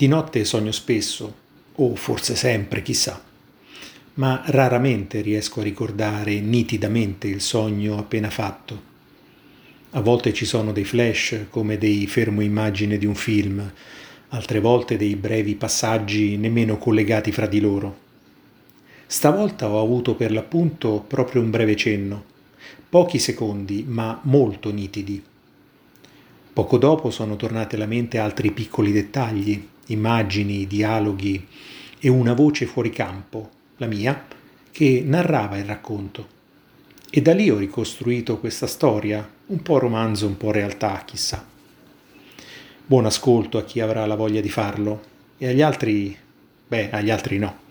Di notte sogno spesso, o forse sempre, chissà, ma raramente riesco a ricordare nitidamente il sogno appena fatto. A volte ci sono dei flash come dei fermo immagine di un film, altre volte dei brevi passaggi nemmeno collegati fra di loro. Stavolta ho avuto per l'appunto proprio un breve cenno, pochi secondi ma molto nitidi. Poco dopo sono tornati alla mente altri piccoli dettagli, immagini, dialoghi e una voce fuori campo, la mia, che narrava il racconto. E da lì ho ricostruito questa storia, un po' romanzo, un po' realtà, chissà. Buon ascolto a chi avrà la voglia di farlo e agli altri, beh, agli altri no.